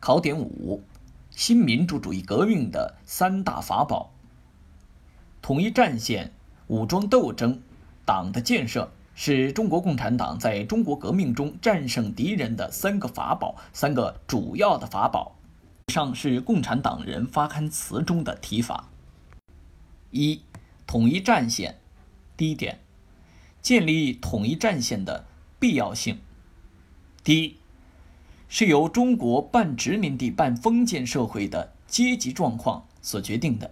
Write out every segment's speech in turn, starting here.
考点五：新民主主义革命的三大法宝。统一战线、武装斗争、党的建设是中国共产党在中国革命中战胜敌人的三个法宝，三个主要的法宝。以上是共产党人发刊词中的提法。一、统一战线。第一点，建立统一战线的必要性。第一，是由中国半殖民地半封建社会的阶级状况所决定的。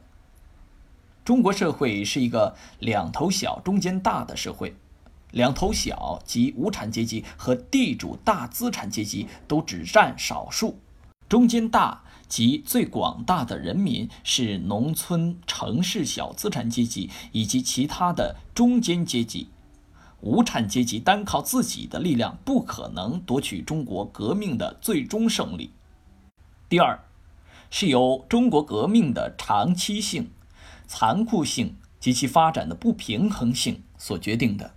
中国社会是一个两头小中间大的社会，两头小即无产阶级和地主大资产阶级都只占少数，中间大即最广大的人民是农村、城市小资产阶级以及其他的中间阶级。无产阶级单靠自己的力量不可能夺取中国革命的最终胜利。第二，是由中国革命的长期性、残酷性及其发展的不平衡性所决定的。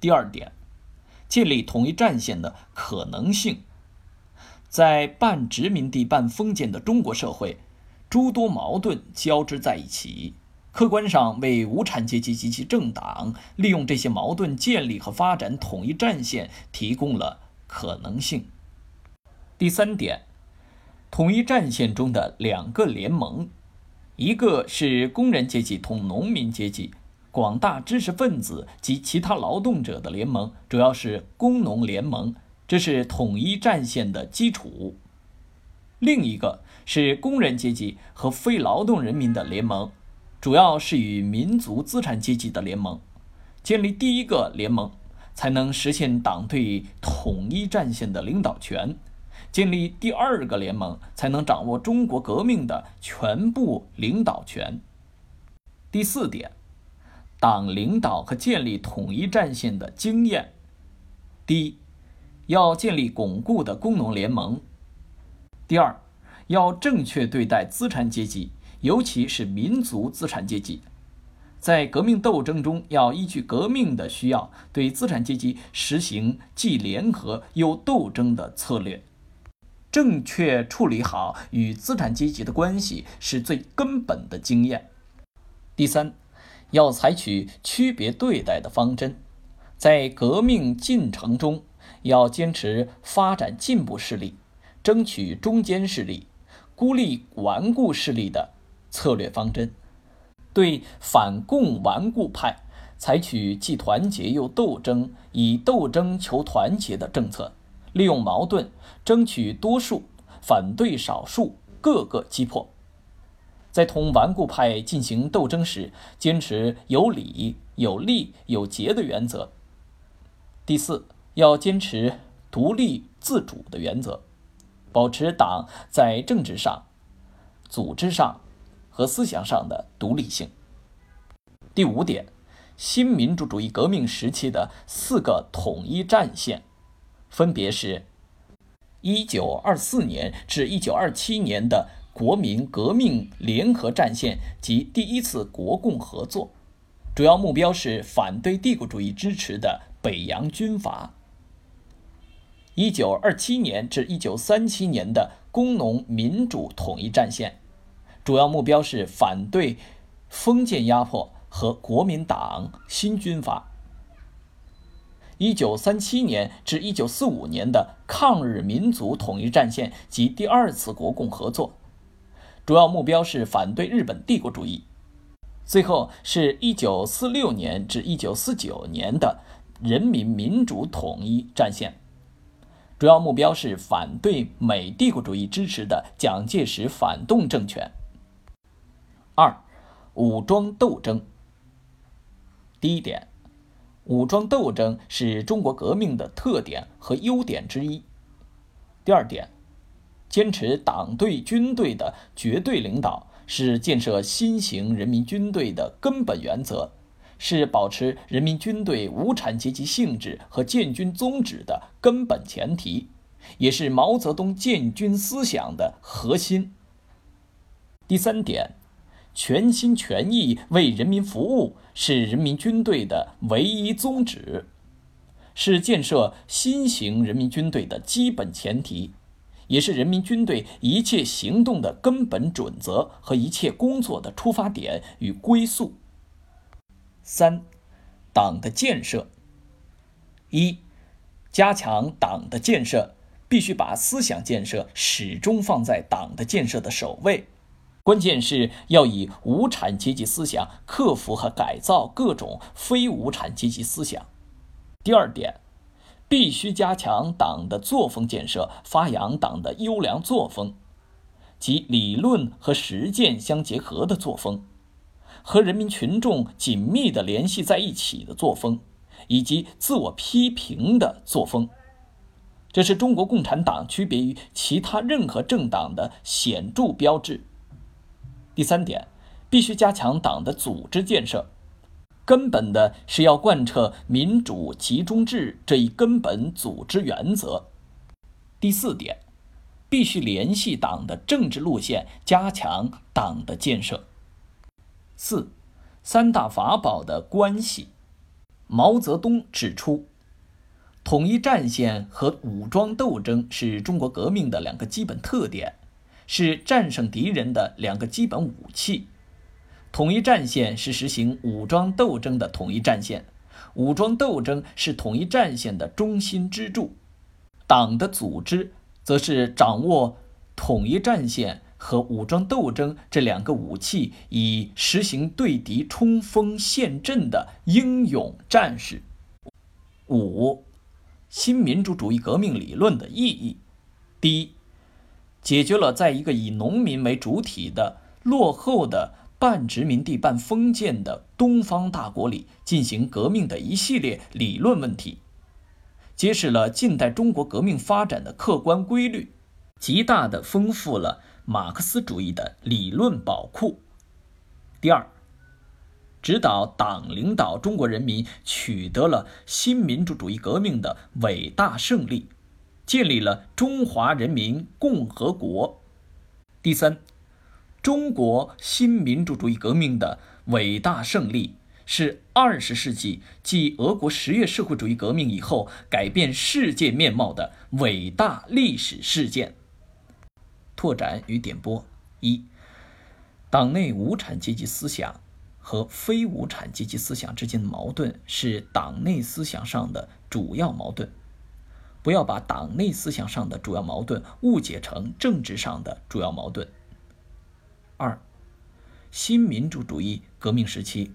第二点，建立统一战线的可能性，在半殖民地半封建的中国社会，诸多矛盾交织在一起。客观上为无产阶级及其政党利用这些矛盾建立和发展统一战线提供了可能性。第三点，统一战线中的两个联盟，一个是工人阶级同农民阶级、广大知识分子及其他劳动者的联盟，主要是工农联盟，这是统一战线的基础；另一个是工人阶级和非劳动人民的联盟。主要是与民族资产阶级的联盟，建立第一个联盟，才能实现党对统一战线的领导权；建立第二个联盟，才能掌握中国革命的全部领导权。第四点，党领导和建立统一战线的经验：第一，要建立巩固的工农联盟；第二，要正确对待资产阶级。尤其是民族资产阶级，在革命斗争中，要依据革命的需要，对资产阶级实行既联合又斗争的策略。正确处理好与资产阶级的关系，是最根本的经验。第三，要采取区别对待的方针，在革命进程中，要坚持发展进步势力，争取中间势力，孤立顽固势力的。策略方针，对反共顽固派采取既团结又斗争，以斗争求团结的政策，利用矛盾争取多数，反对少数，各个击破。在同顽固派进行斗争时，坚持有理、有利、有节的原则。第四，要坚持独立自主的原则，保持党在政治上、组织上。和思想上的独立性。第五点，新民主主义革命时期的四个统一战线，分别是：一九二四年至一九二七年的国民革命联合战线及第一次国共合作，主要目标是反对帝国主义支持的北洋军阀；一九二七年至一九三七年的工农民主统一战线。主要目标是反对封建压迫和国民党新军阀。一九三七年至一九四五年的抗日民族统一战线及第二次国共合作，主要目标是反对日本帝国主义。最后是一九四六年至一九四九年的人民民主统一战线，主要目标是反对美帝国主义支持的蒋介石反动政权。二，武装斗争。第一点，武装斗争是中国革命的特点和优点之一。第二点，坚持党对军队的绝对领导是建设新型人民军队的根本原则，是保持人民军队无产阶级性质和建军宗旨的根本前提，也是毛泽东建军思想的核心。第三点。全心全意为人民服务是人民军队的唯一宗旨，是建设新型人民军队的基本前提，也是人民军队一切行动的根本准则和一切工作的出发点与归宿。三、党的建设。一、加强党的建设，必须把思想建设始终放在党的建设的首位。关键是要以无产阶级思想克服和改造各种非无产阶级思想。第二点，必须加强党的作风建设，发扬党的优良作风，即理论和实践相结合的作风，和人民群众紧密地联系在一起的作风，以及自我批评的作风。这是中国共产党区别于其他任何政党的显著标志。第三点，必须加强党的组织建设，根本的是要贯彻民主集中制这一根本组织原则。第四点，必须联系党的政治路线，加强党的建设。四，三大法宝的关系。毛泽东指出，统一战线和武装斗争是中国革命的两个基本特点。是战胜敌人的两个基本武器。统一战线是实行武装斗争的统一战线，武装斗争是统一战线的中心支柱。党的组织则是掌握统一战线和武装斗争这两个武器，以实行对敌冲锋陷阵的英勇战士。五、新民主主义革命理论的意义。第一。解决了在一个以农民为主体的落后的半殖民地半封建的东方大国里进行革命的一系列理论问题，揭示了近代中国革命发展的客观规律，极大的丰富了马克思主义的理论宝库。第二，指导党领导中国人民取得了新民主主义革命的伟大胜利。建立了中华人民共和国。第三，中国新民主主义革命的伟大胜利是二十世纪继俄国十月社会主义革命以后改变世界面貌的伟大历史事件。拓展与点拨：一、党内无产阶级思想和非无产阶级思想之间的矛盾是党内思想上的主要矛盾。不要把党内思想上的主要矛盾误解成政治上的主要矛盾。二，新民主主义革命时期，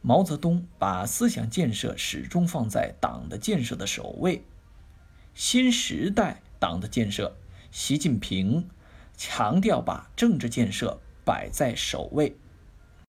毛泽东把思想建设始终放在党的建设的首位。新时代党的建设，习近平强调把政治建设摆在首位。